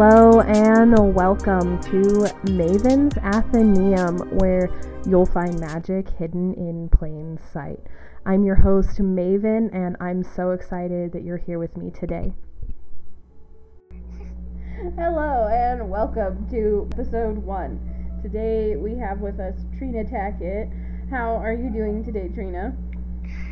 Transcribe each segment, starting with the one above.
Hello and welcome to Maven's Athenaeum, where you'll find magic hidden in plain sight. I'm your host, Maven, and I'm so excited that you're here with me today. Hello and welcome to episode one. Today we have with us Trina Tackett. How are you doing today, Trina?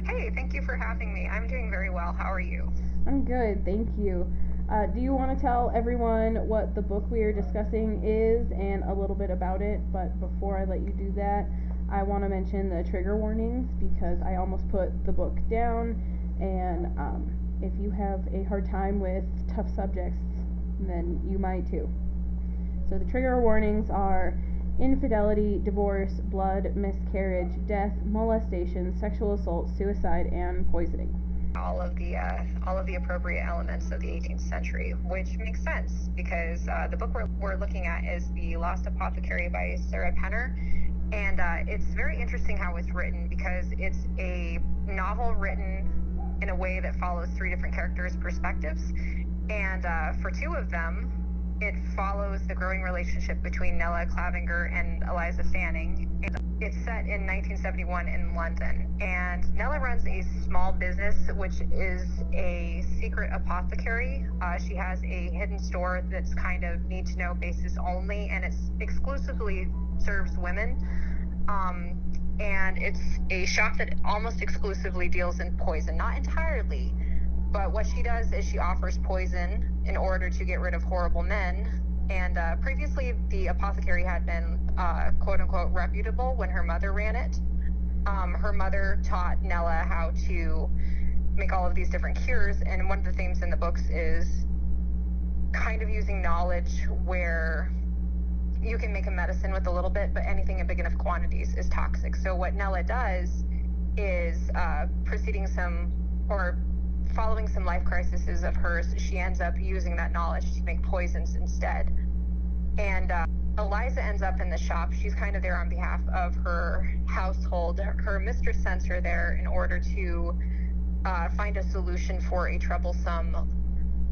Hey, thank you for having me. I'm doing very well. How are you? I'm good, thank you. Uh, do you want to tell everyone what the book we are discussing is and a little bit about it? But before I let you do that, I want to mention the trigger warnings because I almost put the book down. And um, if you have a hard time with tough subjects, then you might too. So the trigger warnings are infidelity, divorce, blood, miscarriage, death, molestation, sexual assault, suicide, and poisoning all of the uh, all of the appropriate elements of the 18th century, which makes sense because uh, the book we're, we're looking at is The Lost Apothecary by Sarah Penner. And uh, it's very interesting how it's written because it's a novel written in a way that follows three different characters' perspectives. And uh, for two of them, it follows the growing relationship between Nella Clavinger and Eliza Fanning. It's set in 1971 in London, and Nella runs a small business, which is a secret apothecary. Uh, she has a hidden store that's kind of need to know basis only, and it's exclusively serves women. Um, and it's a shop that almost exclusively deals in poison, not entirely, but what she does is she offers poison in order to get rid of horrible men. And uh, previously, the apothecary had been uh, quote unquote reputable when her mother ran it. Um, her mother taught Nella how to make all of these different cures. And one of the themes in the books is kind of using knowledge where you can make a medicine with a little bit, but anything in big enough quantities is toxic. So, what Nella does is uh, preceding some or following some life crises of hers, she ends up using that knowledge to make poisons instead. And uh, Eliza ends up in the shop. She's kind of there on behalf of her household. Her mistress sends her there in order to uh, find a solution for a troublesome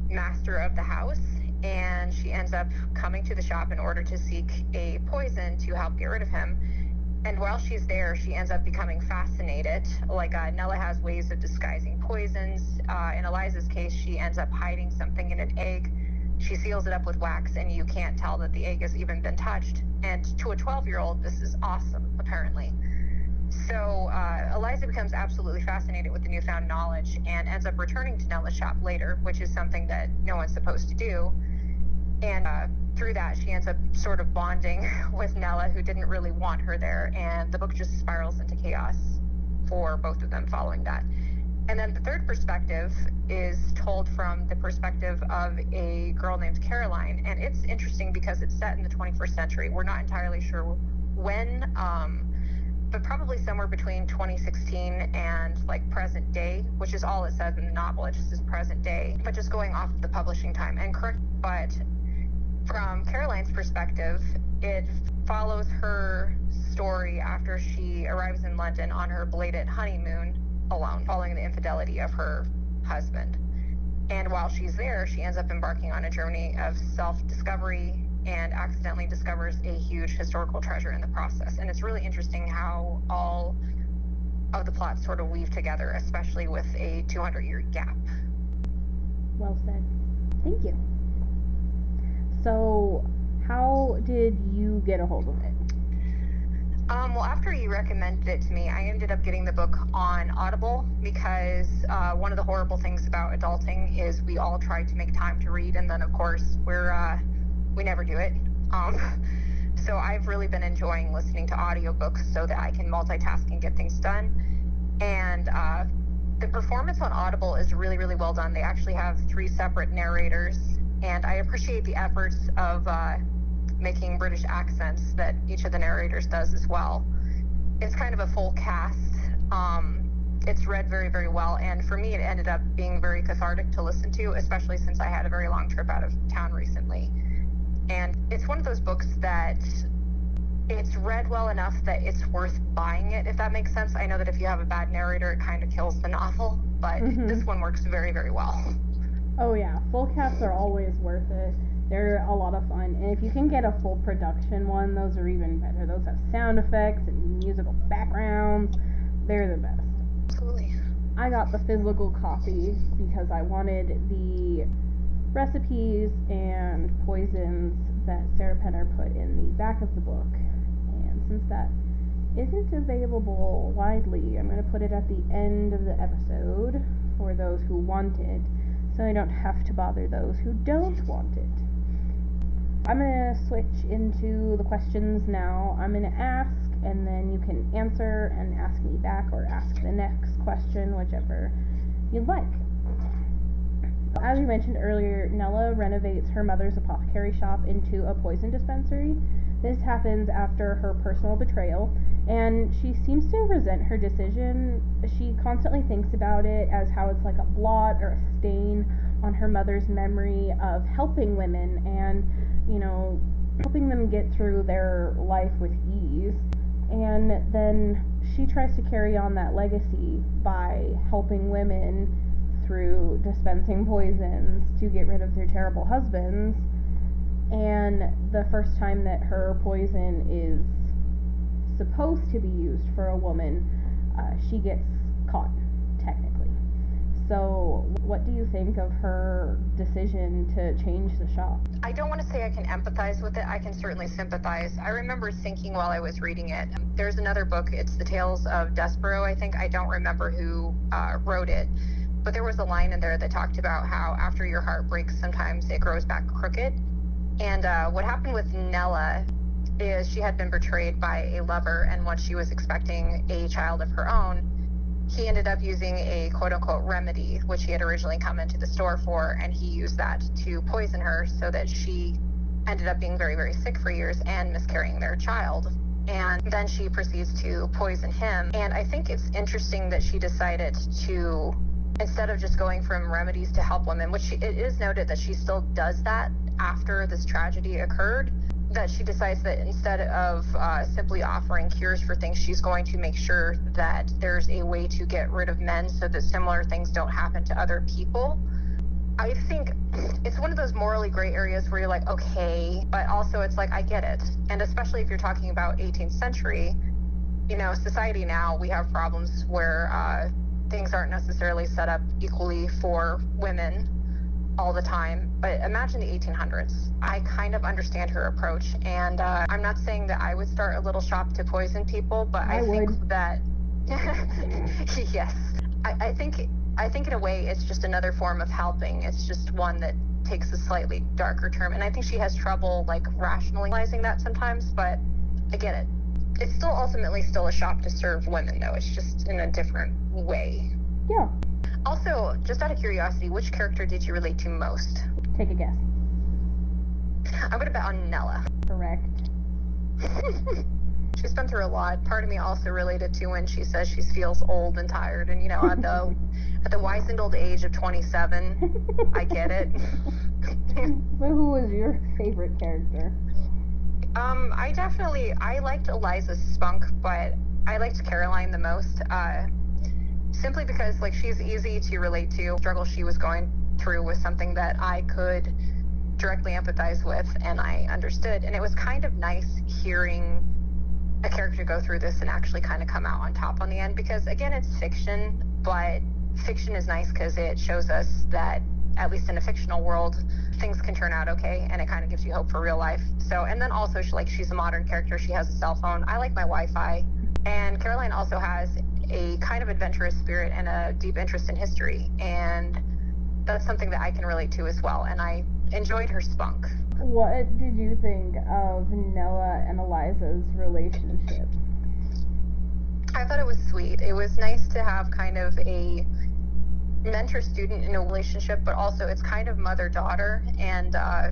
master of the house. And she ends up coming to the shop in order to seek a poison to help get rid of him. And while she's there, she ends up becoming fascinated. Like uh, Nella has ways of disguising poisons. Uh, in Eliza's case, she ends up hiding something in an egg. She seals it up with wax, and you can't tell that the egg has even been touched. And to a 12 year old, this is awesome, apparently. So uh, Eliza becomes absolutely fascinated with the newfound knowledge and ends up returning to Nella's shop later, which is something that no one's supposed to do. And uh, through that, she ends up sort of bonding with Nella, who didn't really want her there. And the book just spirals into chaos for both of them following that. And then the third perspective is told from the perspective of a girl named Caroline. And it's interesting because it's set in the 21st century. We're not entirely sure when, um, but probably somewhere between 2016 and like present day, which is all it says in the novel. It just says present day, but just going off of the publishing time. And correct, but from Caroline's perspective, it follows her story after she arrives in London on her belated honeymoon alone, following the infidelity of her husband. And while she's there, she ends up embarking on a journey of self discovery and accidentally discovers a huge historical treasure in the process. And it's really interesting how all of the plots sort of weave together, especially with a 200 year gap. Well said. Thank you. So, how did you get a hold of it? Um, well, after you recommended it to me, I ended up getting the book on Audible because uh, one of the horrible things about adulting is we all try to make time to read, and then of course we're uh, we never do it. Um, so I've really been enjoying listening to audiobooks so that I can multitask and get things done. And uh, the performance on Audible is really, really well done. They actually have three separate narrators and I appreciate the efforts of uh, making British accents that each of the narrators does as well. It's kind of a full cast. Um, it's read very, very well, and for me, it ended up being very cathartic to listen to, especially since I had a very long trip out of town recently. And it's one of those books that it's read well enough that it's worth buying it, if that makes sense. I know that if you have a bad narrator, it kind of kills the novel, but mm-hmm. this one works very, very well. Oh yeah, full casts are always worth it. They're a lot of fun, and if you can get a full production one, those are even better. Those have sound effects and musical backgrounds. They're the best. Absolutely. I got the physical copy because I wanted the recipes and poisons that Sarah Penner put in the back of the book. And since that isn't available widely, I'm going to put it at the end of the episode for those who want it, so I don't have to bother those who don't want it. I'm going to switch into the questions now. I'm going to ask, and then you can answer and ask me back or ask the next question, whichever you'd like. As we mentioned earlier, Nella renovates her mother's apothecary shop into a poison dispensary. This happens after her personal betrayal, and she seems to resent her decision. She constantly thinks about it as how it's like a blot or a stain on her mother's memory of helping women and, you know, helping them get through their life with ease. And then she tries to carry on that legacy by helping women through dispensing poisons to get rid of their terrible husbands. And the first time that her poison is supposed to be used for a woman, uh, she gets caught, technically. So, what do you think of her decision to change the shop? I don't want to say I can empathize with it. I can certainly sympathize. I remember thinking while I was reading it, there's another book. It's The Tales of Despereaux, I think. I don't remember who uh, wrote it but there was a line in there that talked about how after your heart breaks, sometimes it grows back crooked. And uh, what happened with Nella is she had been betrayed by a lover, and once she was expecting a child of her own, he ended up using a quote unquote remedy, which he had originally come into the store for, and he used that to poison her so that she ended up being very, very sick for years and miscarrying their child. And then she proceeds to poison him. And I think it's interesting that she decided to instead of just going from remedies to help women, which she, it is noted that she still does that after this tragedy occurred, that she decides that instead of uh, simply offering cures for things, she's going to make sure that there's a way to get rid of men so that similar things don't happen to other people. I think it's one of those morally gray areas where you're like, okay, but also it's like, I get it. And especially if you're talking about 18th century, you know, society now, we have problems where, uh, things aren't necessarily set up equally for women all the time. But imagine the 1800s. I kind of understand her approach, and uh, I'm not saying that I would start a little shop to poison people, but I, I think that yes, I, I think I think in a way it's just another form of helping. It's just one that takes a slightly darker term, and I think she has trouble like rationalizing that sometimes. But I get it. It's still ultimately still a shop to serve women, though. It's just in a different way. Yeah, Also, just out of curiosity, which character did you relate to most? take a guess. I'm gonna bet on Nella. Correct. She's been through a lot. Part of me also related to when she says she feels old and tired, and you know, at the at the wizened old age of 27, I get it. so, who was your favorite character? um, I definitely I liked Eliza's spunk, but I liked Caroline the most. Uh, simply because like she's easy to relate to. Struggle she was going through was something that I could directly empathize with and I understood. And it was kind of nice hearing a character go through this and actually kind of come out on top on the end because again it's fiction, but fiction is nice because it shows us that at least in a fictional world things can turn out okay and it kind of gives you hope for real life. So and then also she like she's a modern character, she has a cell phone. I like my Wi-Fi. And Caroline also has a kind of adventurous spirit and a deep interest in history. And that's something that I can relate to as well. And I enjoyed her spunk. What did you think of Nella and Eliza's relationship? I thought it was sweet. It was nice to have kind of a mentor student in a relationship, but also it's kind of mother daughter. And uh,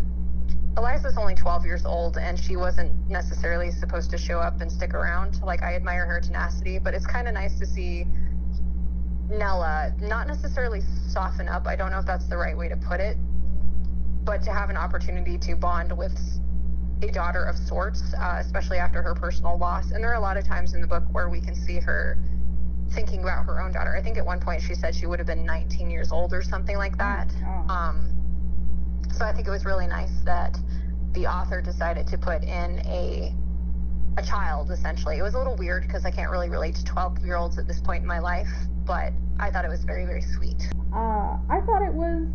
Eliza's only 12 years old, and she wasn't necessarily supposed to show up and stick around. Like, I admire her tenacity, but it's kind of nice to see Nella not necessarily soften up. I don't know if that's the right way to put it, but to have an opportunity to bond with a daughter of sorts, uh, especially after her personal loss. And there are a lot of times in the book where we can see her thinking about her own daughter. I think at one point she said she would have been 19 years old or something like that. Oh. Um, So I think it was really nice that the author decided to put in a a child essentially. It was a little weird because I can't really relate to 12 year olds at this point in my life, but I thought it was very very sweet. Uh, I thought it was.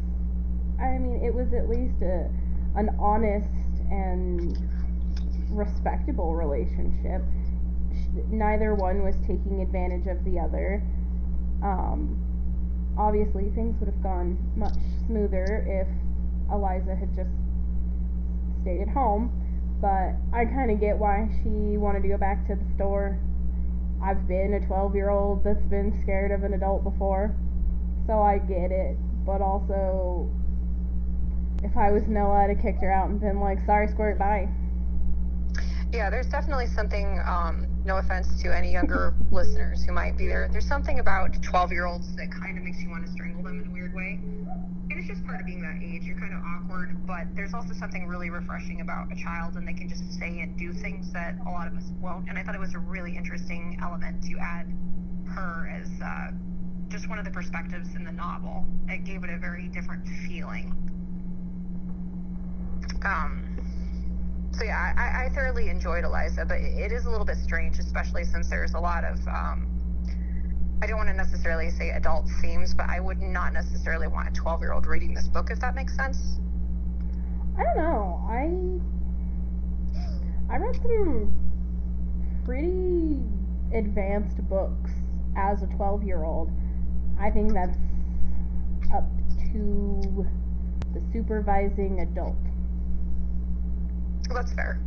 I mean, it was at least a an honest and respectable relationship. Neither one was taking advantage of the other. Um, obviously, things would have gone much smoother if Eliza had just stayed at home. But I kind of get why she wanted to go back to the store. I've been a 12 year old that's been scared of an adult before, so I get it. But also, if I was Nella, I'd have kicked her out and been like, sorry, squirt, bye. Yeah, there's definitely something, um, no offense to any younger listeners who might be there, there's something about 12 year olds that kind of makes you want to strangle them in a weird way. It's just part of being that age. You're kind of awkward, but there's also something really refreshing about a child, and they can just say and do things that a lot of us won't. And I thought it was a really interesting element to add her as uh, just one of the perspectives in the novel. It gave it a very different feeling. Um, so yeah, I, I thoroughly enjoyed Eliza, but it is a little bit strange, especially since there's a lot of um, I don't want to necessarily say adult themes, but I would not necessarily want a 12 year old reading this book, if that makes sense. I don't know. I I read some pretty advanced books as a 12 year old. I think that's up to the supervising adult. That's fair.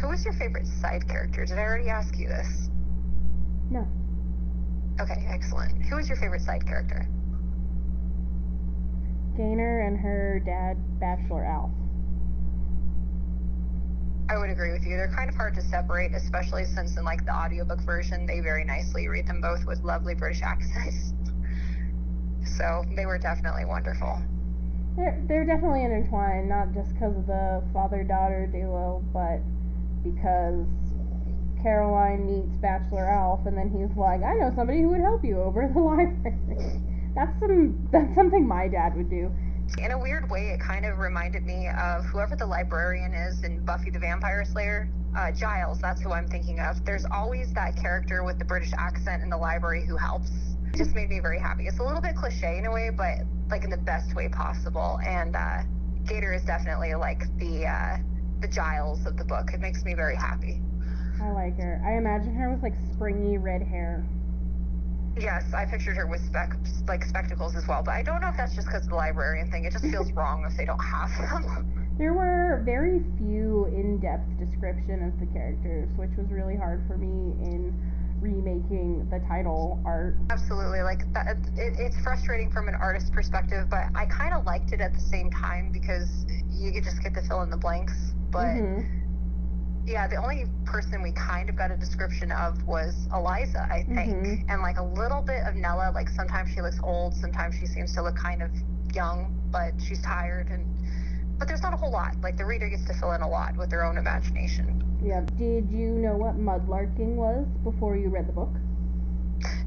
Who was your favorite side character? Did I already ask you this? No. Okay, excellent. Who was your favorite side character? Gaynor and her dad, Bachelor Alf. I would agree with you. They're kind of hard to separate, especially since in like the audiobook version, they very nicely read them both with lovely British accents. so they were definitely wonderful. They're they're definitely intertwined, not just because of the father-daughter duo, but because Caroline meets Bachelor Alf, and then he's like, "I know somebody who would help you over the library." that's some that's something my dad would do. In a weird way, it kind of reminded me of whoever the librarian is in Buffy the Vampire Slayer. Uh, Giles, that's who I'm thinking of. There's always that character with the British accent in the library who helps. It just made me very happy. It's a little bit cliche in a way, but like in the best way possible. And uh, Gaynor is definitely like the uh, the Giles of the book. It makes me very happy. I like her. I imagine her with like springy red hair. Yes, I pictured her with spec like spectacles as well, but I don't know if that's just because of the librarian thing. It just feels wrong if they don't have them. There were very few in-depth description of the characters, which was really hard for me in remaking the title art. Absolutely, like that. It, it's frustrating from an artist perspective, but I kind of liked it at the same time because you could just get to fill in the blanks. But. Mm-hmm yeah, the only person we kind of got a description of was Eliza, I think, mm-hmm. and like a little bit of Nella. Like sometimes she looks old, sometimes she seems to look kind of young, but she's tired, and but there's not a whole lot. Like the reader gets to fill in a lot with their own imagination. Yeah. Did you know what mudlarking was before you read the book?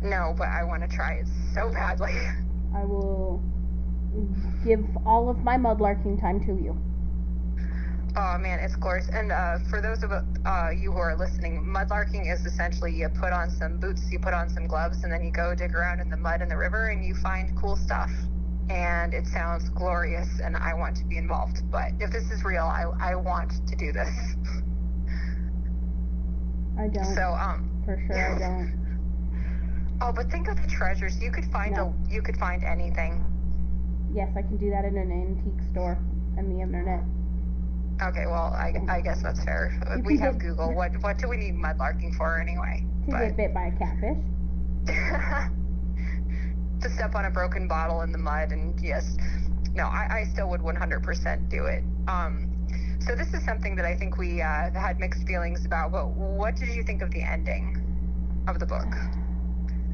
No, but I want to try it so badly. I will give all of my mudlarking time to you. Oh man, it's glorious. And uh, for those of uh, you who are listening, mudlarking is essentially you put on some boots, you put on some gloves, and then you go dig around in the mud in the river and you find cool stuff. And it sounds glorious, and I want to be involved. But if this is real, I, I want to do this. I don't. So um. For sure, I don't. Oh, but think of the treasures. You could find no. a you could find anything. Yes, I can do that in an antique store and the internet. Okay, well, I, I guess that's fair. We have Google. What what do we need mudlarking for anyway? To but, get bit by a catfish. to step on a broken bottle in the mud, and yes, no, I, I still would 100% do it. Um, so this is something that I think we uh, had mixed feelings about. But what did you think of the ending of the book?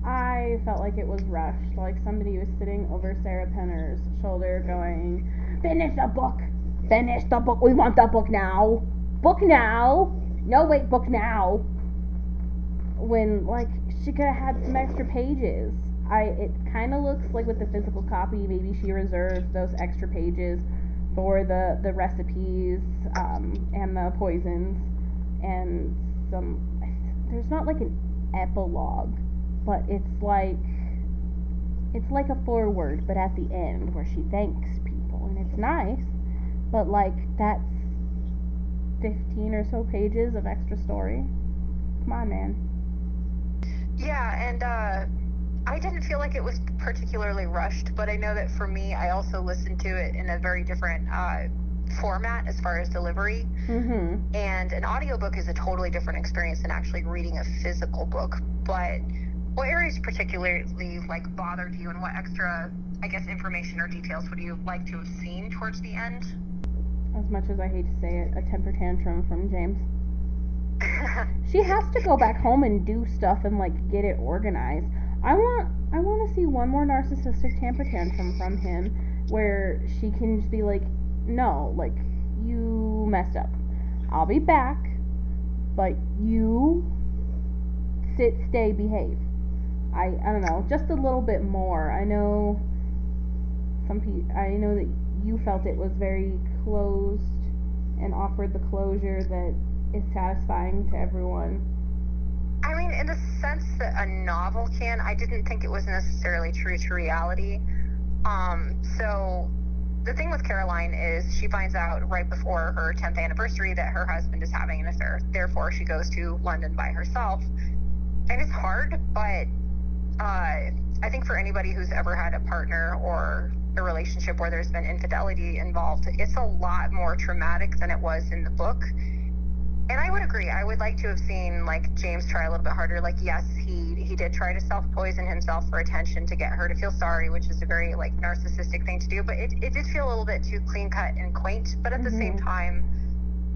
I felt like it was rushed. Like somebody was sitting over Sarah Penner's shoulder, going, "Finish the book." Finish the book. We want the book now. Book now. No, wait, book now. When, like, she could have had some extra pages. I It kind of looks like with the physical copy, maybe she reserved those extra pages for the the recipes um, and the poisons and some. There's not like an epilogue, but it's like it's like a foreword, but at the end where she thanks people, and it's nice. But like that's fifteen or so pages of extra story. Come on, man. Yeah, and uh, I didn't feel like it was particularly rushed, but I know that for me, I also listened to it in a very different uh, format as far as delivery. Mm-hmm. And an audiobook is a totally different experience than actually reading a physical book. But what areas particularly like bothered you, and what extra, I guess, information or details would you like to have seen towards the end? As much as I hate to say it, a temper tantrum from James. she has to go back home and do stuff and like get it organized. I want I want to see one more narcissistic temper tantrum from him where she can just be like, "No, like you messed up. I'll be back, but you sit, stay, behave." I I don't know, just a little bit more. I know some people I know that you felt it was very closed and offered the closure that is satisfying to everyone. I mean, in the sense that a novel can, I didn't think it was necessarily true to reality. Um, so the thing with Caroline is she finds out right before her 10th anniversary that her husband is having an affair. Therefore, she goes to London by herself. And it's hard, but uh, I think for anybody who's ever had a partner or a relationship where there's been infidelity involved, it's a lot more traumatic than it was in the book. And I would agree. I would like to have seen like James try a little bit harder. Like, yes, he he did try to self poison himself for attention to get her to feel sorry, which is a very like narcissistic thing to do. But it, it did feel a little bit too clean cut and quaint. But at mm-hmm. the same time,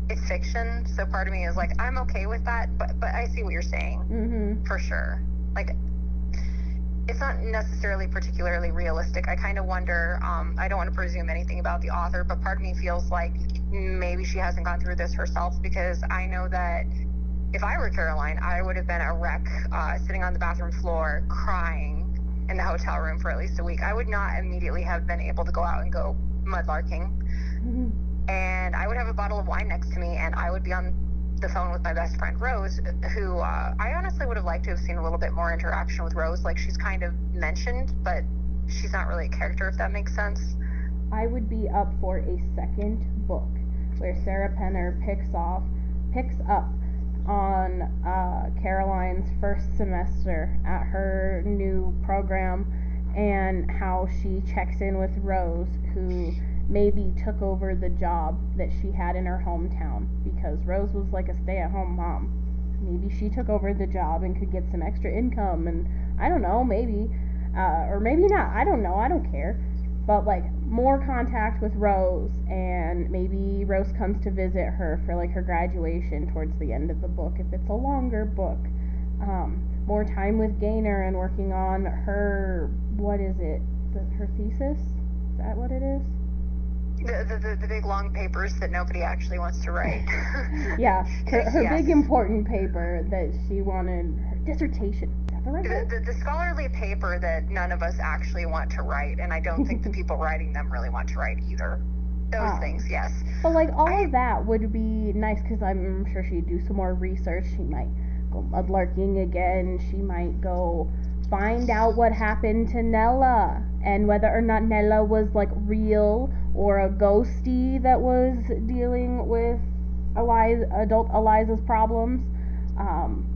it's fiction. So part of me is like, I'm okay with that. But but I see what you're saying mm-hmm. for sure. Like it's not necessarily particularly realistic. I kind of wonder. Um, I don't want to presume anything about the author, but part of me feels like maybe she hasn't gone through this herself because I know that if I were Caroline, I would have been a wreck, uh, sitting on the bathroom floor crying in the hotel room for at least a week. I would not immediately have been able to go out and go mudlarking. Mm-hmm. And I would have a bottle of wine next to me, and I would be on the phone with my best friend Rose, who uh, I honestly would have liked to have seen a little bit more interaction with Rose. Like she's kind of mentioned, but she's not really a character, if that makes sense. I would be up for a second book where Sarah Penner picks off, picks up on uh, Caroline's first semester at her new program and how she checks in with Rose, who maybe took over the job that she had in her hometown because Rose was like a stay at home mom. Maybe she took over the job and could get some extra income, and I don't know, maybe, uh, or maybe not. I don't know, I don't care. But like more contact with Rose, and maybe Rose comes to visit her for like her graduation towards the end of the book if it's a longer book. Um, more time with Gaynor and working on her, what is it, her thesis? Is that what it is? The, the, the, big long papers that nobody actually wants to write. yeah, her, her yes. big important paper that she wanted, her dissertation. The, the, the, scholarly paper that none of us actually want to write, and I don't think the people writing them really want to write either. Those oh. things, yes. But like all I, of that would be nice because I'm sure she'd do some more research. She might go mudlarking again. She might go find out what happened to Nella and whether or not Nella was like real or a ghosty that was dealing with Eliza, adult Eliza's problems. Um,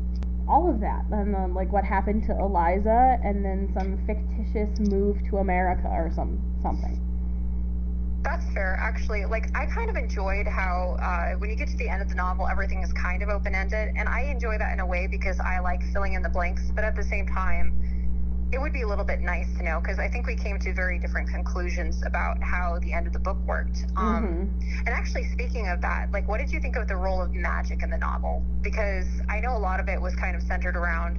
all of that, and then like what happened to Eliza, and then some fictitious move to America or some something. That's fair, actually. Like, I kind of enjoyed how uh, when you get to the end of the novel, everything is kind of open ended. And I enjoy that in a way because I like filling in the blanks. But at the same time, it would be a little bit nice to know because I think we came to very different conclusions about how the end of the book worked. Um, mm-hmm. And actually, speaking of that, like, what did you think of the role of magic in the novel? Because I know a lot of it was kind of centered around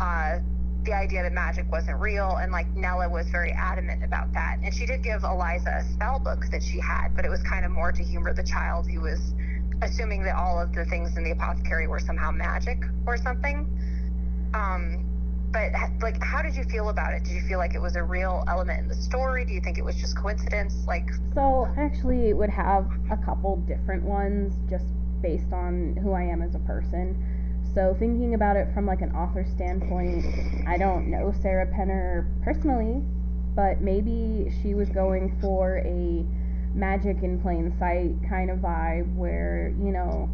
uh, the idea that magic wasn't real, and like Nella was very adamant about that. And she did give Eliza a spell book that she had, but it was kind of more to humor the child who was assuming that all of the things in the apothecary were somehow magic or something. Um, but like how did you feel about it? Did you feel like it was a real element in the story? Do you think it was just coincidence? Like so actually it would have a couple different ones just based on who i am as a person. So thinking about it from like an author standpoint i don't know sarah penner personally but maybe she was going for a magic in plain sight kind of vibe where you know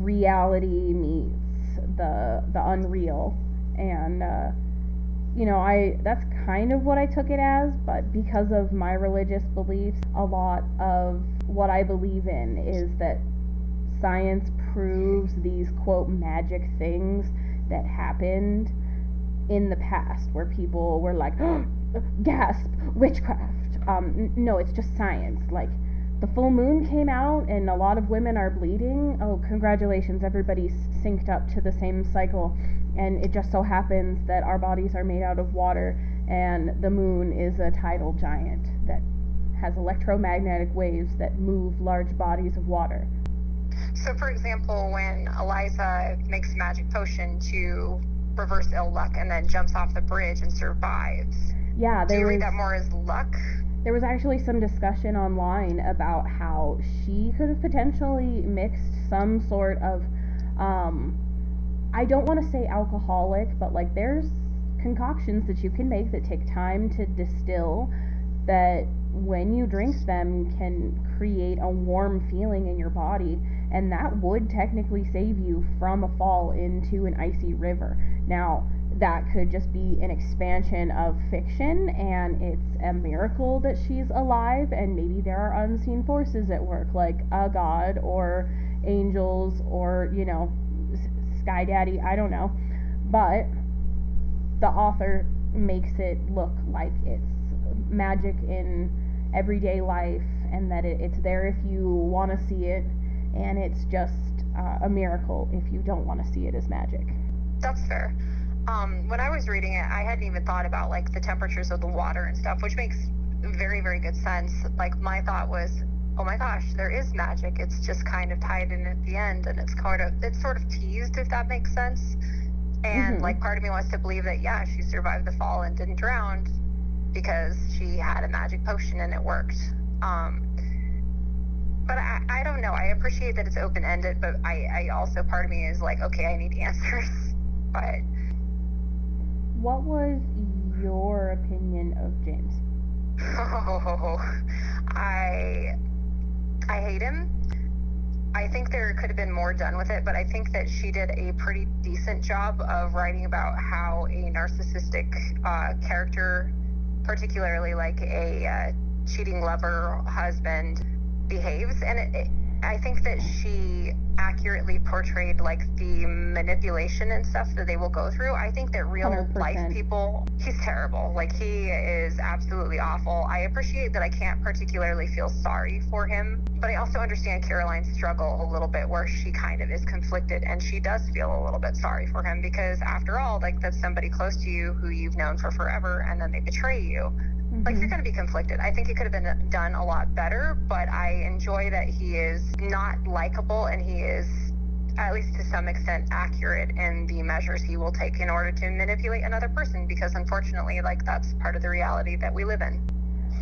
reality meets the the unreal and uh, you know, I that's kind of what I took it as, but because of my religious beliefs, a lot of what I believe in is that science proves these quote magic things that happened in the past where people were like, gasp, witchcraft. Um, no, it's just science. Like, the full moon came out and a lot of women are bleeding. Oh, congratulations, everybody's synced up to the same cycle and it just so happens that our bodies are made out of water and the moon is a tidal giant that has electromagnetic waves that move large bodies of water. So, for example, when Eliza makes a magic potion to reverse ill luck and then jumps off the bridge and survives. Yeah, do you read that more as luck? There was actually some discussion online about how she could have potentially mixed some sort of um, I don't want to say alcoholic, but like there's concoctions that you can make that take time to distill that when you drink them can create a warm feeling in your body and that would technically save you from a fall into an icy river. Now, that could just be an expansion of fiction and it's a miracle that she's alive and maybe there are unseen forces at work like a god or angels or, you know, Sky Daddy, I don't know. But the author makes it look like it's magic in everyday life and that it, it's there if you want to see it and it's just uh, a miracle if you don't want to see it as magic. That's fair. Um, when I was reading it, I hadn't even thought about like the temperatures of the water and stuff, which makes very, very good sense. Like my thought was, oh my gosh, there is magic. It's just kind of tied in at the end, and it's kind of it's sort of teased, if that makes sense. And mm-hmm. like part of me wants to believe that yeah, she survived the fall and didn't drown because she had a magic potion and it worked. Um, but I, I don't know. I appreciate that it's open ended, but I, I also part of me is like, okay, I need answers. but what was your opinion of James? Oh, I I hate him. I think there could have been more done with it, but I think that she did a pretty decent job of writing about how a narcissistic uh, character, particularly like a uh, cheating lover husband, behaves. And it, it, I think that she accurately portrayed like the manipulation and stuff that they will go through. I think that real 100%. life people, he's terrible. Like he is absolutely awful. I appreciate that I can't particularly feel sorry for him, but I also understand Caroline's struggle a little bit where she kind of is conflicted and she does feel a little bit sorry for him because after all, like that's somebody close to you who you've known for forever and then they betray you. Mm-hmm. Like you're going to be conflicted. I think it could have been done a lot better, but I enjoy that he is not likable and he is at least to some extent accurate in the measures he will take in order to manipulate another person because unfortunately like that's part of the reality that we live in.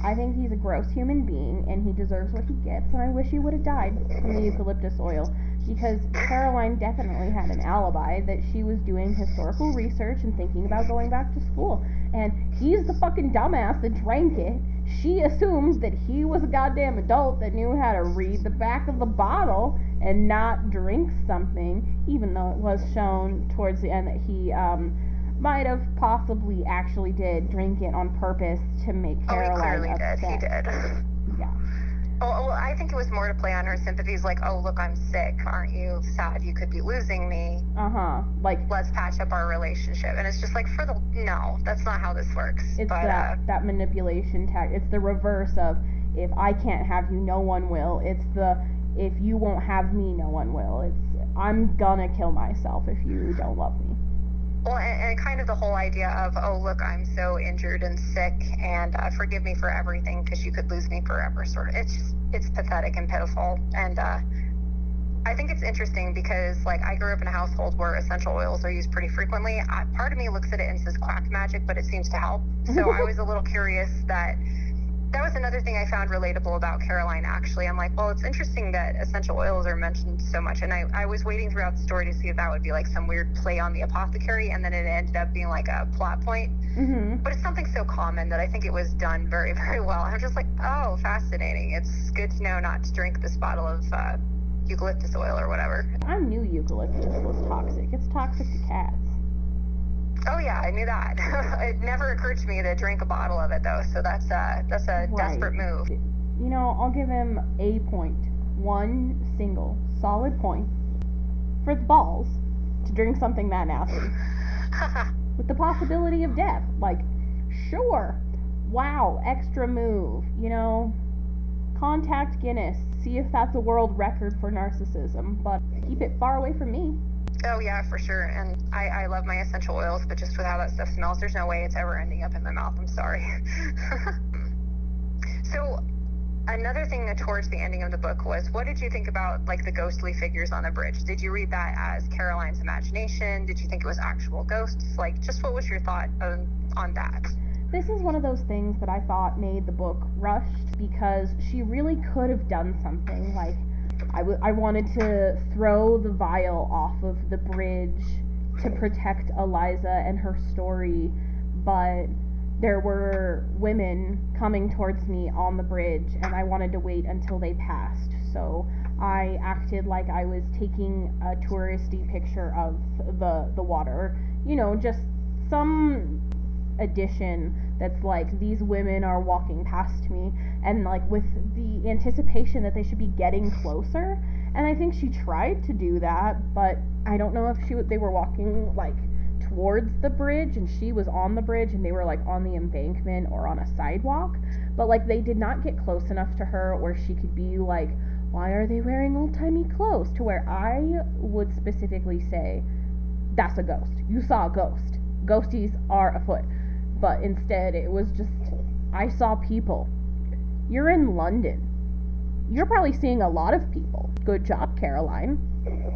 I think he's a gross human being and he deserves what he gets and I wish he would have died from the eucalyptus oil because Caroline definitely had an alibi that she was doing historical research and thinking about going back to school. And he's the fucking dumbass that drank it. She assumes that he was a goddamn adult that knew how to read the back of the bottle and not drink something, even though it was shown towards the end that he um, might have possibly actually did drink it on purpose to make Caroline oh, he clearly upset. did. He did. Oh, well, I think it was more to play on her sympathies, like, oh, look, I'm sick. Aren't you sad you could be losing me? Uh huh. Like, let's patch up our relationship. And it's just like, for the no, that's not how this works. It's but, that uh, that manipulation tag. It's the reverse of if I can't have you, no one will. It's the if you won't have me, no one will. It's I'm gonna kill myself if you don't love me. Well, and, and, kind of the whole idea of, oh, look, I'm so injured and sick, and uh, forgive me for everything because you could lose me forever. Sort of, it's just, it's pathetic and pitiful. And uh, I think it's interesting because, like, I grew up in a household where essential oils are used pretty frequently. I, part of me looks at it and says quack magic, but it seems to help. So I was a little curious that that was another thing I found relatable about Caroline, actually. I'm like, well, it's interesting that essential oils are mentioned so much. And I, I was waiting throughout the story to see if that would be like some weird play on the apothecary. And then it ended up being like a plot point. Mm-hmm. But it's something so common that I think it was done very, very well. I'm just like, oh, fascinating. It's good to know not to drink this bottle of uh, eucalyptus oil or whatever. I knew eucalyptus was toxic. It's toxic to cats. Oh yeah, I knew that. it never occurred to me to drink a bottle of it though, so that's a that's a Right. desperate move. You know, I'll give him a point. One single solid point for the balls to drink something that nasty. with the possibility of death. Like, sure, wow, extra move, you know. Contact Guinness, see if that's a world record for narcissism, but keep it far away from me. Oh yeah, for sure. And I, I love my essential oils, but just with how that stuff smells, there's no way it's ever ending up in my mouth. I'm sorry. so another thing towards the ending of the book was what did you think about like the ghostly figures on the bridge? Did you read that as Caroline's imagination? Did you think it was actual ghosts? Like just what was your thought on, on that? This is one of those things that I thought made the book rushed because she really could have done something. Like, I, w- I wanted to throw the vial off of the bridge to protect Eliza and her story, but there were women coming towards me on the bridge, and I wanted to wait until they passed. So I acted like I was taking a touristy picture of the the water. You know, just some addition that's like these women are walking past me. And like with the anticipation that they should be getting closer. And i think she tried to do that but i don't know if she they were walking like towards the bridge and she was on the bridge and they were like on the embankment or on a sidewalk. But like they did not get close enough to her where she could be like why are they wearing old-timey clothes? to where i would specifically say that's a ghost. You saw a ghost. Ghosties are afoot but instead it was just I saw people. You're in London. You're probably seeing a lot of people. Good job, Caroline.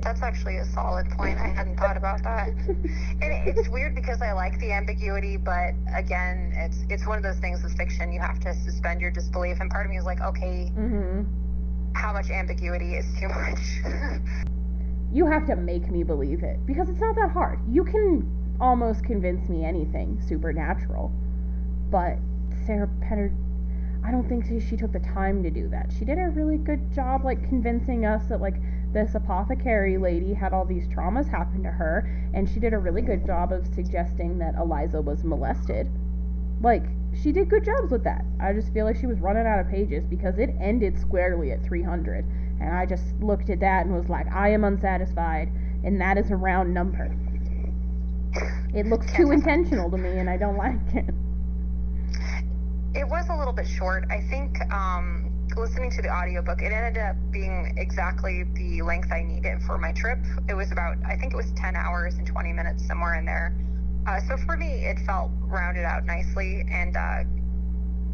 That's actually a solid point. I hadn't thought about that. And it's weird because I like the ambiguity, but again, it's it's one of those things with fiction. You have to suspend your disbelief, and part of me is like, okay, Mhm. how much ambiguity is too much? You have to make me believe it because it's not that hard. You can almost convince me anything supernatural. But Sarah Penner I don't think she, she took the time to do that. She did a really good job like convincing us that like this apothecary lady had all these traumas happen to her and she did a really good job of suggesting that Eliza was molested. Like she did good jobs with that. I just feel like she was running out of pages because it ended squarely at 300 and I just looked at that and was like I am unsatisfied and that is a round number. It looks too intentional to me and I don't like it. it was a little bit short. I think um, listening to the audiobook, it ended up being exactly the length I needed for my trip. It was about, I think it was 10 hours and 20 minutes, somewhere in there. Uh, so for me, it felt rounded out nicely. And, uh,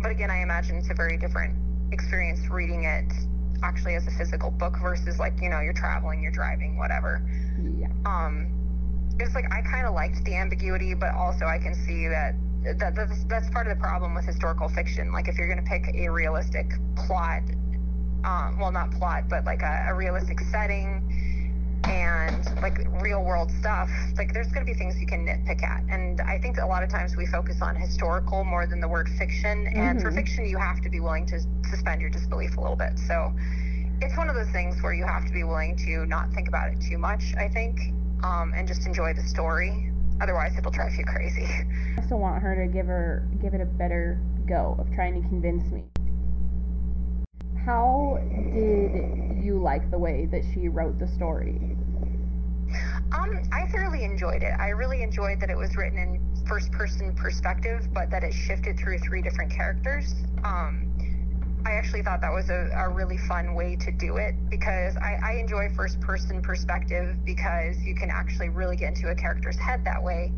but again, I imagine it's a very different experience reading it actually as a physical book versus like, you know, you're traveling, you're driving, whatever. Yeah. um it's like I kind of liked the ambiguity, but also I can see that that that's, that's part of the problem with historical fiction. Like if you're going to pick a realistic plot, um, well, not plot, but like a, a realistic setting and like real world stuff, like there's going to be things you can nitpick at. And I think a lot of times we focus on historical more than the word fiction. And for Mhm. fiction, you have to be willing to suspend your disbelief a little bit. So it's one of those things where you have to be willing to not think about it too much, I think, um, and just enjoy the story. Otherwise, it'll drive you crazy. I still want her to give her give it a better go of trying to convince me. How did you like the way that she wrote the story? Um, I thoroughly enjoyed it. I really enjoyed that it was written in first person perspective, but that it shifted through three different characters. Um, I actually thought that was a, a really fun way to do it because I, I enjoy first person perspective because you can actually really get into a character's head that way.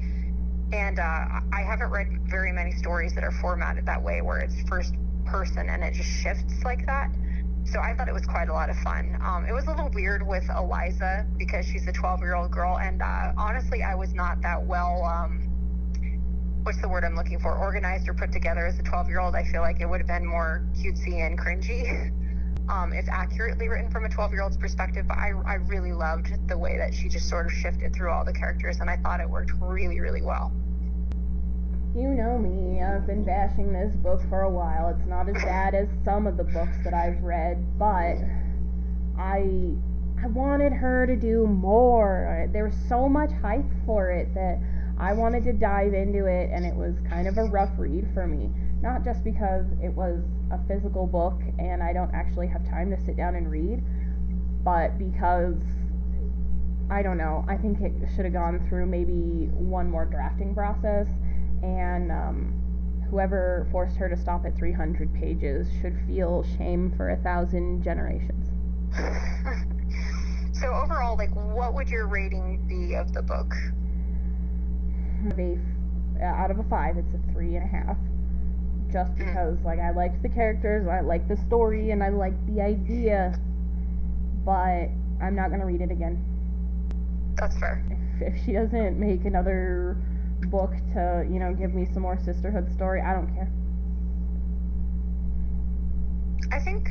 And uh, I haven't read very many stories that are formatted that way where it's first person and it just shifts like that. so I thought it was quite a lot of fun. Um, it was a little weird with Eliza because she's a 12 year old girl, and uh, honestly, I was not that well. Um, what's the word I'm looking for? Organized or put together as a 12 year old. I feel like it would have been more cutesy and cringy. um, it's accurately written from a 12 year old's perspective, but I, I really loved the way that she just sort of shifted through all the characters, and I thought it worked really, really well. You know me, I've been bashing this book for a while. It's not as bad as some of the books that I've read, but I I wanted her to do more. There was so much hype for it that I wanted to dive into it and it was kind of a rough read for me. Not just because it was a physical book and I don't actually have time to sit down and read, but because I don't know, I think it should have gone through maybe one more drafting process and um, whoever forced her to stop at 300 pages should feel shame for a thousand generations. so overall, like, what would your rating be of the book? A, out of a five, it's a three and a half. Just hmm. because, like, I liked the characters, I liked the story, and I liked the idea, but I'm not gonna read it again. That's fair. If, if she doesn't make another book to, you know, give me some more sisterhood story, I don't care. I think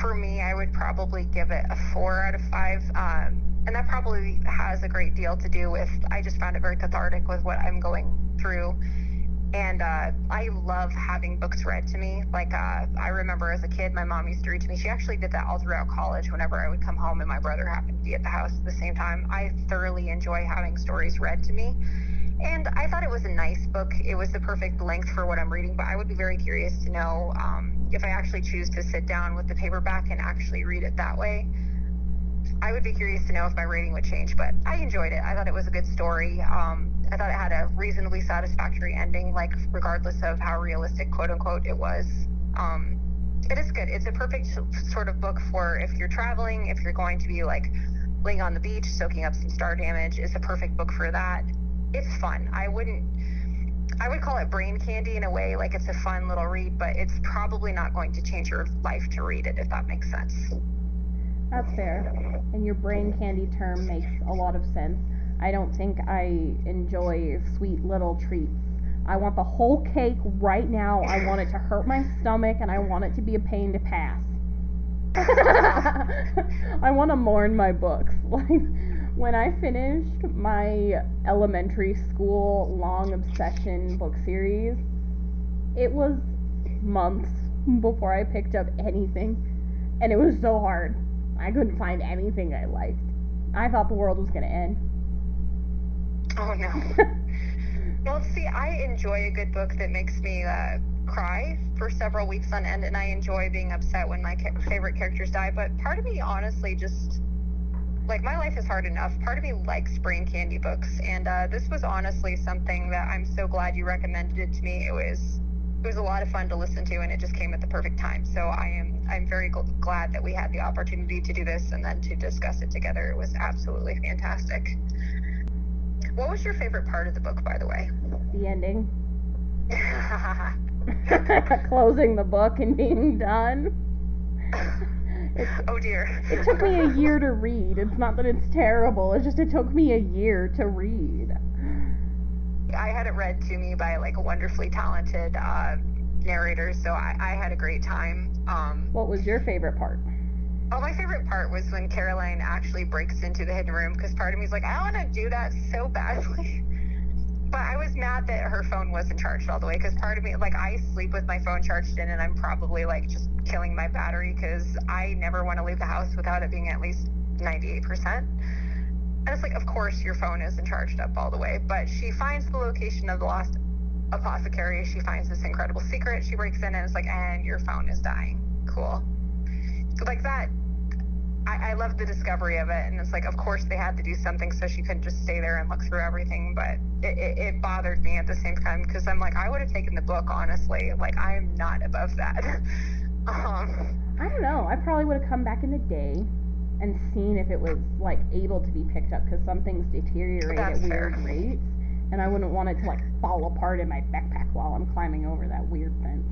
for me, I would probably give it a four out of five. Um, and probably has a great deal to do with I just found it very cathartic with what I'm going through. And uh, I love having books read to me. Like uh, I remember as a kid, my mom used to read to me. She actually did that all throughout college. Whenever I would come home and my brother happened to be at the house at the same time, I thoroughly enjoy having stories read to me. And I thought it was a nice book. It was the perfect length for what I'm reading, but I would be very curious to know um, if I actually choose to sit down with the paperback and actually read it that way. I would be curious to know if my rating would change, but I enjoyed it. I thought it was a good story. Um, I thought it had a reasonably satisfactory ending, like regardless of how realistic, quote unquote, it was. Um, it is good. It's a perfect sort of book for if you're traveling, if you're going to be like laying on the beach, soaking up some star damage. It's a perfect book for that it's fun. I wouldn't I would call it brain candy in a way, like it's a fun little read, but it's probably not going to change your life to read it, if that makes sense. That's fair. And your brain candy term makes a lot of sense. I don't think I enjoy sweet little treats. I want the whole cake right now. I want it to hurt my stomach and I want it to be a pain to pass. I want to mourn my books. Like when I finished my elementary school long obsession book series, it was months before I picked up anything, and it was so hard. I couldn't find anything I liked. I thought the world was going to end. Oh no. well, see, I enjoy a good book that makes me uh, cry for several weeks on end, and I enjoy being upset when my ca- favorite characters die. But part of me, honestly, just like my life is hard enough. Part of me likes brain candy books, and uh, this was honestly something that I'm so glad you recommended it to me. It was it was a lot of fun to listen to, and it just came at the perfect time. So I am I'm very gl- glad that we had the opportunity to do this and then to discuss it together. It was absolutely fantastic. What was your favorite part of the book, by the way? The ending. Closing the book and being done. oh dear. it took me a year to read. It's not that it's terrible. It's just it took me a year to read. I had it read to me by like a wonderfully talented uh, narrator, so I, I, had a great time. Um, what was your favorite part? Oh, my favorite part was when Caroline actually breaks into the hidden room because part of me is like, I want to do that so badly. but I was mad that her phone wasn't charged all the way because part of me, like, I sleep with my phone charged in and I'm probably like just killing my battery because I never want to leave the house without it being at least 98%. And it's like, of course, your phone isn't charged up all the way. But she finds the location of the lost apothecary. She finds this incredible secret. She breaks in and it's like, and your phone is dying. Cool. Like that I, I love the discovery of it, and it's like, of course, they had to do something so she couldn't just stay there and look through everything. But it, it, it bothered me at the same time because I'm like, I would have taken the book honestly. Like, I am not above that. um, I don't know. I probably would have come back in the day and seen if it was like able to be picked up because some things deteriorate That's at weird fair. rates, and I wouldn't want it to like fall apart in my backpack while I'm climbing over that weird fence.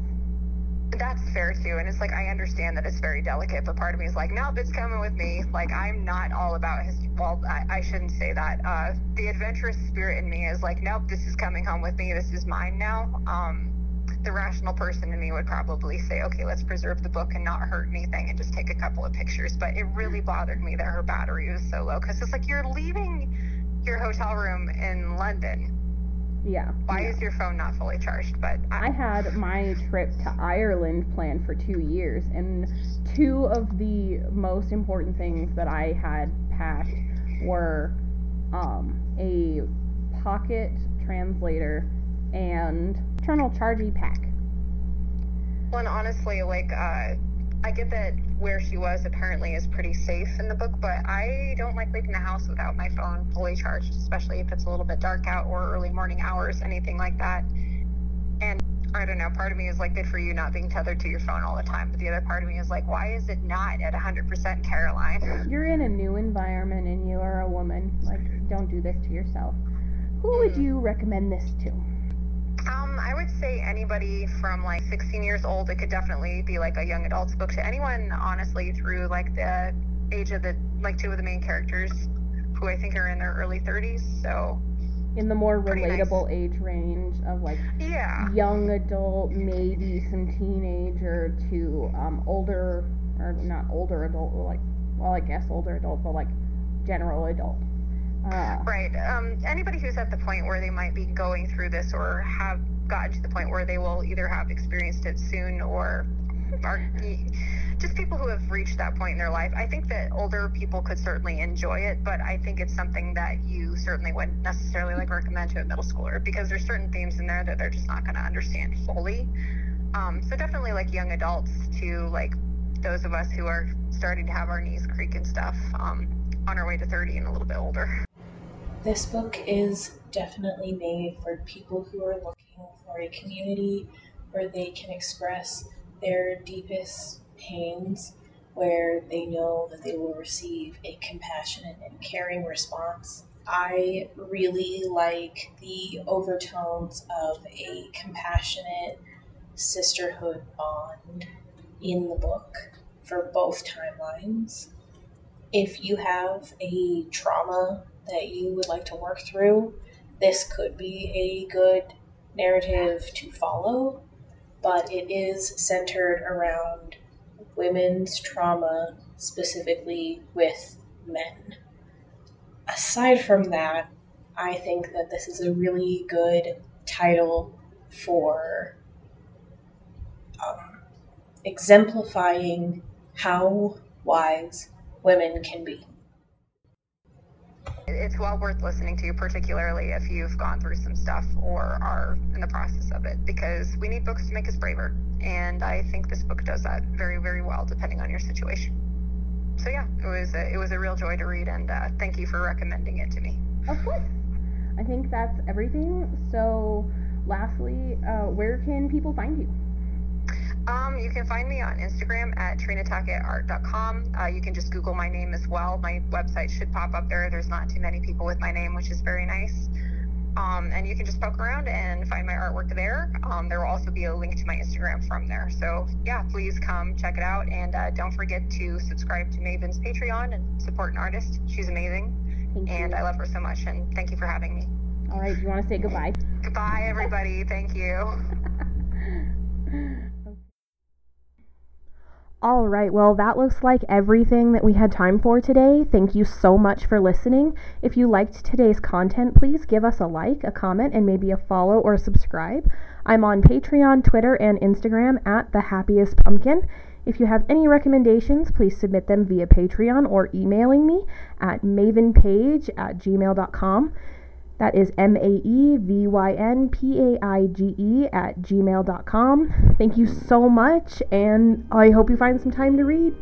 That's fair too. And it's like, I understand that it's very delicate, but part of me is like, nope, it's coming with me. Like, I'm not all about his, well, I, I shouldn't say that. Uh, the adventurous spirit in me is like, nope, this is coming home with me. This is mine now. Um, the rational person in me would probably say, okay, let's preserve the book and not hurt anything and just take a couple of pictures. But it really bothered me that her battery was so low because it's like you're leaving your hotel room in London. Yeah. Why yeah. is your phone not fully charged? But I, I had my trip to Ireland planned for two years, and two of the most important things that I had packed were um, a pocket translator and external charging pack. Well, and honestly, like, uh, I get that where she was apparently is pretty safe in the book, but I don't like leaving the house without my phone fully charged, especially if it's a little bit dark out or early morning hours, anything like that. And I don't know, part of me is like, good for you not being tethered to your phone all the time. But the other part of me is like, why is it not at 100% Caroline? You're in a new environment and you are a woman. Like, don't do this to yourself. Who would Mm. you recommend this to? Um, I would say anybody from like 16 years old. It could definitely be like a young adult's book to anyone, honestly, through like the age of the like two of the main characters, who I think are in their early 30s. So In the more Pretty nice. relatable age range of like yeah, young adult, maybe some teenager to um, older, or not older adult, like, well, I guess older adult, but like general adult. Uh, right. Um, anybody who's at the point where they might be going through this or have gotten to the point where they will either have experienced it soon or are just people who have reached that point in their life. I think that older people could certainly enjoy it, but I think it's something that you certainly wouldn't necessarily like recommend to a middle schooler because there's certain themes in there that they're just not going to understand fully. Um, so definitely like young adults to like those of us who are starting to have our knees creak and stuff um, on our way to 30 and a little bit older. This book is definitely made for people who are looking for a community where they can express their deepest pains, where they know that they will receive a compassionate and caring response. I really like the overtones of a compassionate sisterhood bond in the book for both timelines. If you have a trauma that you would like to work through, this could be a good narrative to follow, but it is centered around women's trauma, specifically with men. Aside from that, I think that this is a really good title for um, exemplifying how wise women can be. It's well worth listening to, particularly if you've gone through some stuff or are in the process of it, because we need books to make us braver. And I think this book does that very, very well, depending on your situation. So yeah, it was a, it was a real joy to read, and uh, thank you for recommending it to me. Of course. I think that's everything. So, lastly, uh, where can people find you? Um, you can find me on Instagram at trinatacketart.com. Uh, you can just Google my name as well. My website should pop up there. There's not too many people with my name, which is very nice. Um, and you can just poke around and find my artwork there. Um, there will also be a link to my Instagram from there. So, yeah, please come check it out. And uh, don't forget to subscribe to Maevyn's Patreon and support an artist. She's amazing. Thank And you. I love her so much. And thank you for having me. All right, you want to say goodbye? Goodbye, everybody. Thank you. All right, well, that looks like everything that we had time for today. Thank you so much for listening. If you liked today's content, please give us a like, a comment, and maybe a follow or subscribe. I'm on Patreon, Twitter, and Instagram at The Happiest Pumpkin. If you have any recommendations, please submit them via Patreon or emailing me at maevynpaige at gmail.com. That is M A E V Y N P A I G E at gmail.com. Thank you so much, and I hope you find some time to read.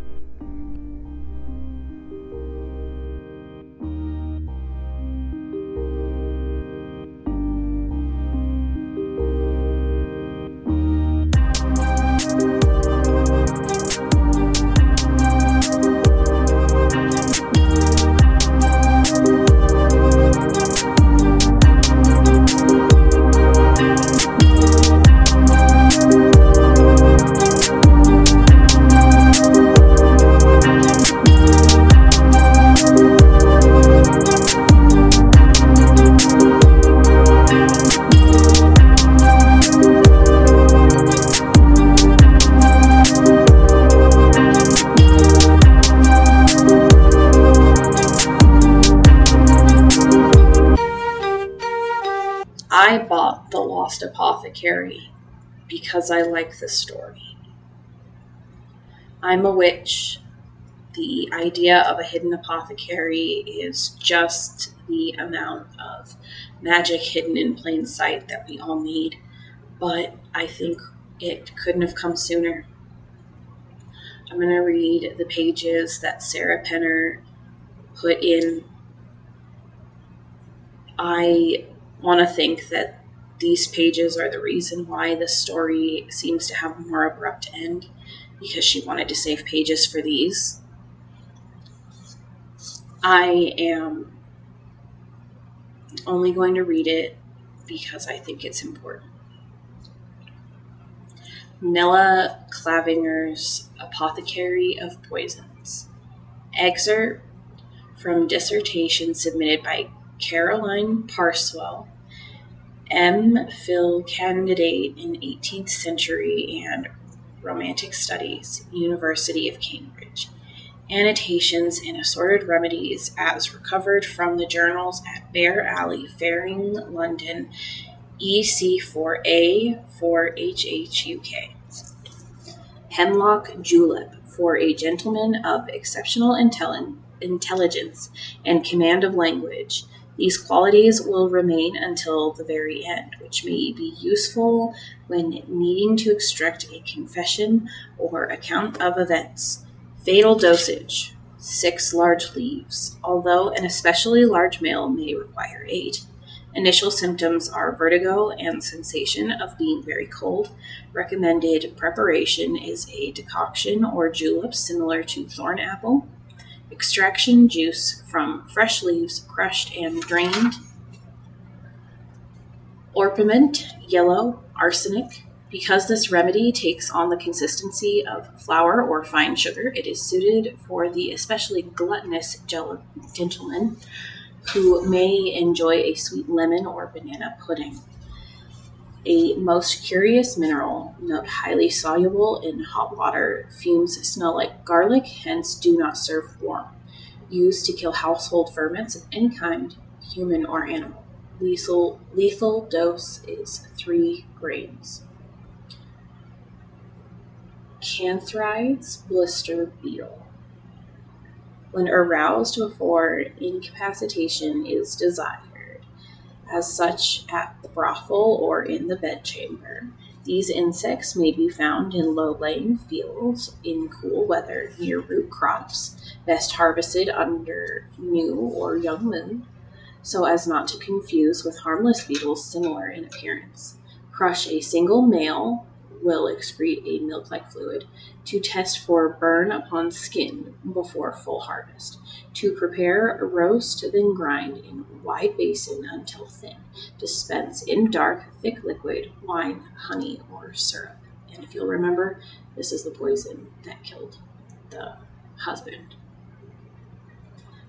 Because I like the story. I'm a witch. The idea of a hidden apothecary is just the amount of magic hidden in plain sight that we all need, but I think it couldn't have come sooner. I'm going to read the pages that Sarah Penner put in. I want to think that these pages are the reason why the story seems to have a more abrupt end because she wanted to save pages for these. I am only going to read it because I think it's important. Nella Clavinger's Apothecary of Poisons. Excerpt from dissertation submitted by Caroline Parcewell, M. Phil candidate in 18th century and Romantic Studies, University of Cambridge. Annotations and assorted remedies as recovered from the journals at Bear Alley, Faring, London, EC4A 4HHUK. Hemlock Julep for a gentleman of exceptional intelli- intelligence and command of language. These qualities will remain until the very end, which may be useful when needing to extract a confession or account of events. Fatal dosage six large leaves, although an especially large male may require eight. Initial symptoms are vertigo and sensation of being very cold. Recommended preparation is a decoction or julep similar to thorn apple. Extraction juice from fresh leaves crushed and drained. Orpiment, yellow, arsenic. Because this remedy takes on the consistency of flour or fine sugar, it is suited for the especially gluttonous gentleman who may enjoy a sweet lemon or banana pudding. A most curious mineral, note highly soluble in hot water, fumes smell like garlic, hence do not serve warm. Used to kill household vermins of any kind, human or animal. Lethal, lethal dose is 3 grains. Cantharides blister beetle. When aroused before incapacitation is desired, as such at the brothel or in the bedchamber, these insects may be found in low-lying fields in cool weather near root crops, best harvested under new or young moon, so as not to confuse with harmless beetles similar in appearance. Crush a single male will excrete a milk-like fluid to test for burn upon skin before full harvest. To prepare, roast, then grind in wide basin until thin. Dispense in dark, thick liquid, wine, honey, or syrup. And if you'll remember, this is the poison that killed the husband.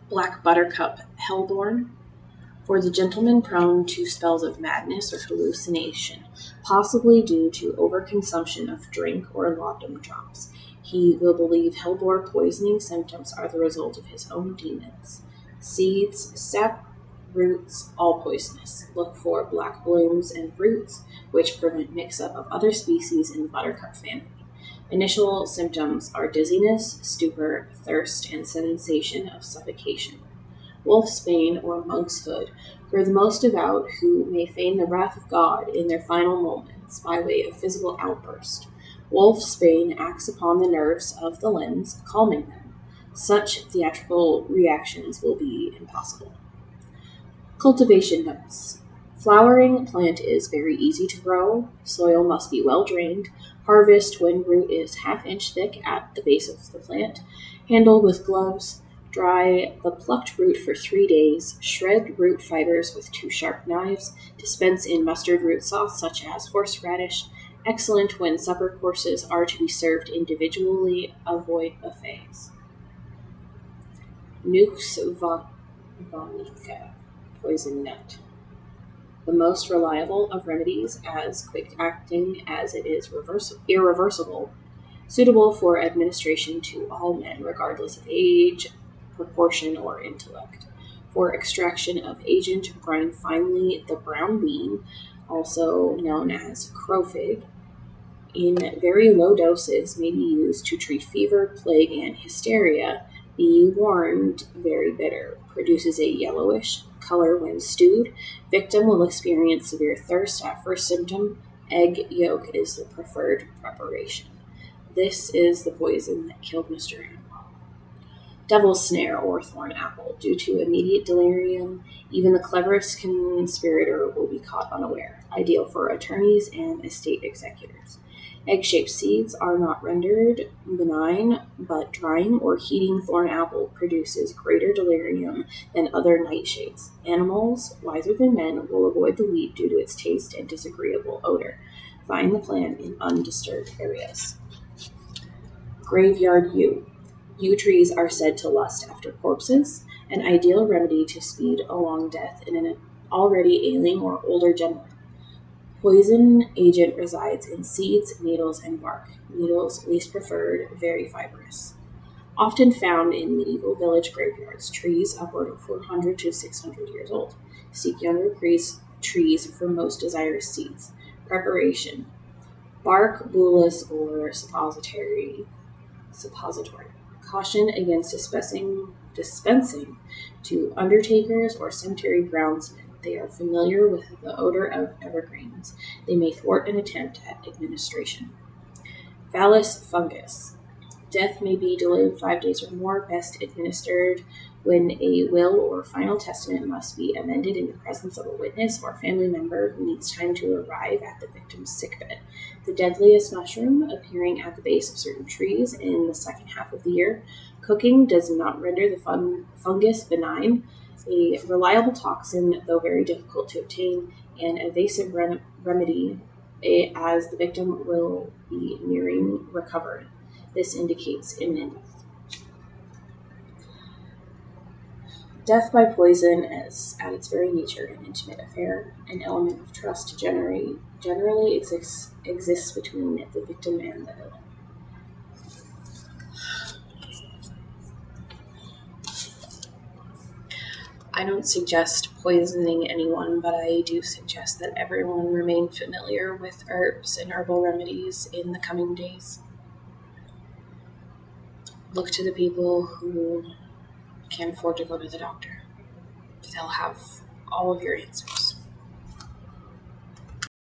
Black Buttercup Hellebore for the gentleman prone to spells of madness or hallucination, possibly due to overconsumption of drink or laudanum drops. He will believe hellebore poisoning symptoms are the result of his own demons. Seeds, sap, roots, all poisonous. Look for black blooms and roots, which prevent mix-up of other species in the buttercup family. Initial symptoms are dizziness, stupor, thirst, and sensation of suffocation wolfsbane, or monk's hood, for the most devout who may feign the wrath of God in their final moments by way of physical outburst. Wolfsbane acts upon the nerves of the limbs, calming them. Such theatrical reactions will be impossible. Cultivation notes. Flowering plant is very easy to grow. Soil must be well drained. Harvest when root is half inch thick at the base of the plant. Handle with gloves. Dry the plucked root for three days. Shred root fibers with two sharp knives. Dispense in mustard root sauce such as horseradish. Excellent when supper courses are to be served individually. Avoid buffets. Nux vomica, poison nut. The most reliable of remedies, as quick acting as it is irreversible, suitable for administration to all men, regardless of age, proportion, or intellect. For extraction of agent, grind finely the brown bean, also known as crowfig, in very low doses may be used to treat fever, plague, and hysteria. Be warned, very bitter, produces a yellowish color when stewed. Victim will experience severe thirst at first symptom. Egg yolk is the preferred preparation. This is the poison that killed Mr. Devil's snare or thorn apple. Due to immediate delirium, even the cleverest conspirator will be caught unaware. Ideal for attorneys and estate executors. Egg shaped seeds are not rendered benign, but drying or heating thorn apple produces greater delirium than other nightshades. Animals, wiser than men, will avoid the weed due to its taste and disagreeable odor. Find the plant in undisturbed areas. Graveyard yew. Yew trees are said to lust after corpses, an ideal remedy to speed along death in an already ailing or older gentleman. Poison agent resides in seeds, needles, and bark. Needles, least preferred, very fibrous. Often found in medieval village graveyards, trees upward of 400 to 600 years old. Seek younger trees, for most desirous seeds. Preparation bark, bolus, or suppository. Suppository. Caution against dispensing, dispensing to undertakers or cemetery groundsmen they are familiar with the odor of evergreens. They may thwart an attempt at administration. Vallus fungus. Death may be delayed five days or more, best administered when a will or final testament must be amended in the presence of a witness or family member who needs time to arrive at the victim's sickbed. The deadliest mushroom appearing at the base of certain trees in the second half of the year. Cooking does not render the fun- fungus benign, a reliable toxin, though very difficult to obtain, an evasive rem- remedy as the victim will be nearing recovery. This indicates imminent death. Death by poison is, at its very nature, an intimate affair. An element of trust generally, generally exists, exists between the victim and the villain. I don't suggest poisoning anyone, but I do suggest that everyone remain familiar with herbs and herbal remedies in the coming days. Look to the people who can afford to go to the doctor. They'll have all of your answers.